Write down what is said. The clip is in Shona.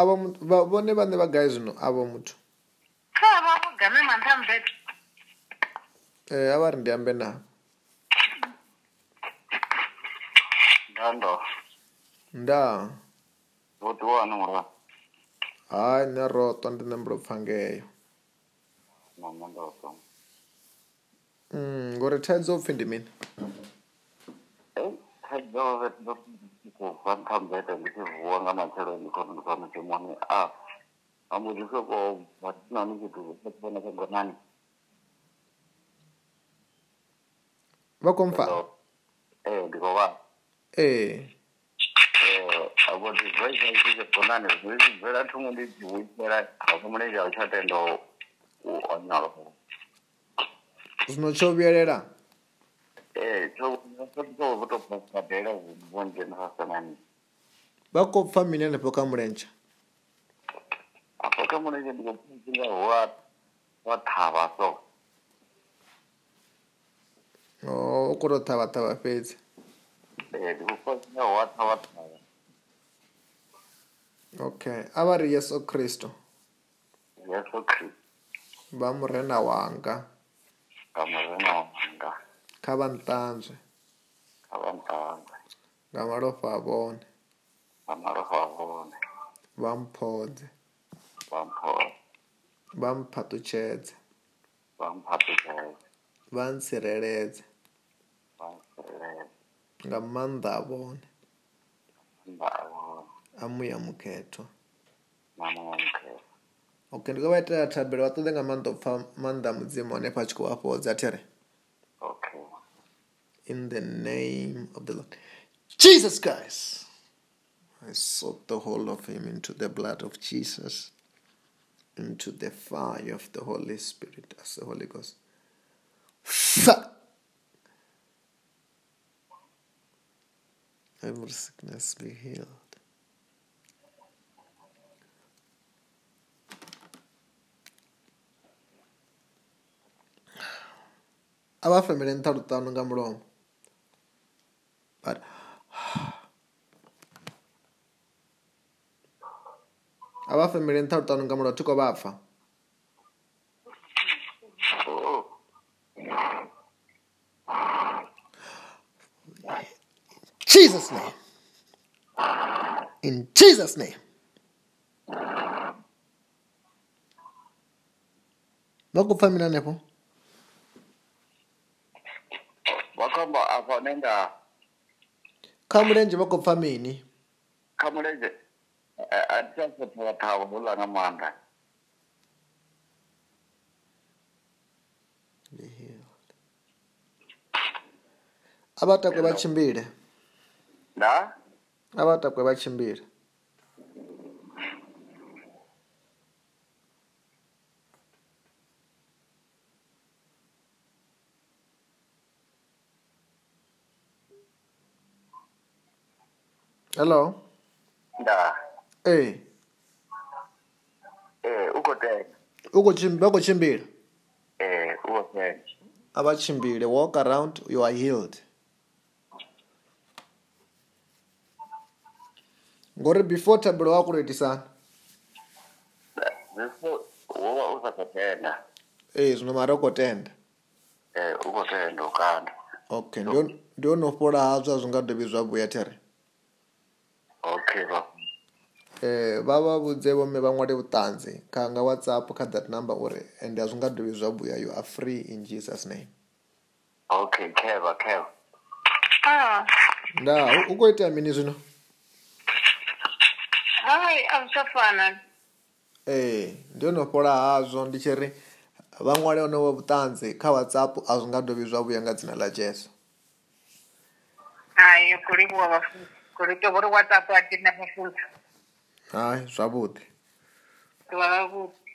ava muthu vone vane va gai zvino ava muthu kava mugame mandambe e eh, ava ri ndiambe na ndando nda votiwanura hayi ne roto ndinembulo pfangeyo mm, ngori thaidzo upfi ndi mini eh, được cái cái cái này này chơi một một con con à vô nó công kuvan thambeta ndichivuona machero ndikona chemwani a hambodisoko vatinani chidhukuona chagonani vakomfa ee ndikova ee akoti zvaichaichi chegonani zvinotibvera tumwe ndidziuitera hako murenje hauchatendawo uonyaro zvinochoverera vhatotobvaibadela vhunzhi na vhasanani vha kho pfa mini hanefho kha mulenzhe afo kha mulenzhe ndi khou pfa nga hu wa wa thavha so o u khou tou thavha thavha fhedzi ndi khou pfa nga hu wa thavha thavha okay a vha ri yeso kristo yeso kristo vha murena wanga vha murena wanga kha vha nṱanzwe avamutanga ngamarofa avone ngamarofa avone vamuphonze vamuphonze vamuphatuchedze vamuphatuchedze vansireledze nga maanḓa a vone a muya mukhethwa ok ndi kho vha itela thabele vha ṱoḓe nga maanḓa u pfa maanḓa mudzimu hanefha a tshi khou vhafhodza thire in the name of the Lord. Jesus Christ. I soak the whole of him into the blood of Jesus, into the fire of the Holy Spirit as the Holy Ghost. Every sickness be healed. Aba femele ntaluta nunga mulomo. but abafa emere ntarutano nga muratuko bafa Jesus name in Jesus name vakufa mina nepo vakamba apa nenga kha mulenzhe vha khou pfa mini kha mulenzhe a ti tasothola thavo hula nga maanḓa a vha takwe vha tshimbile a vha takwe vha tshimbile Hello. Nda. Eh. Eh, uko tena. Uko chimbira, uko chimbira. Eh, uko tena. Abachimbile, walk around, you are healed. Ngori before tabelo wako ready sana. Before wowa uzakutenda. Eh, zinomara kutenda. Eh, uko tenda ukanda. Okay, ndio ndio nopola hazwa zvingadobizwa buya tere. khevha eh vha vha vhudze vho me vhanwale vhutanzi kha nga whatsapp kha that number uri ende a zwinga dovhi zwa buya you are free in jesus name okay khevha khevha ah. nda u khou itea mini zwino hai a zwi fana Eh, ndi ono fhola hazwo ndi tshi ri vha ṅwale onovo vhutanzi kha whatsapp a zwi nga dovhi zwa vhuya nga dzina ḽa jeso ai kulivhuwa vhafuni kuleke vuri whatsapp atina mufula hai zvavuti tivavavuti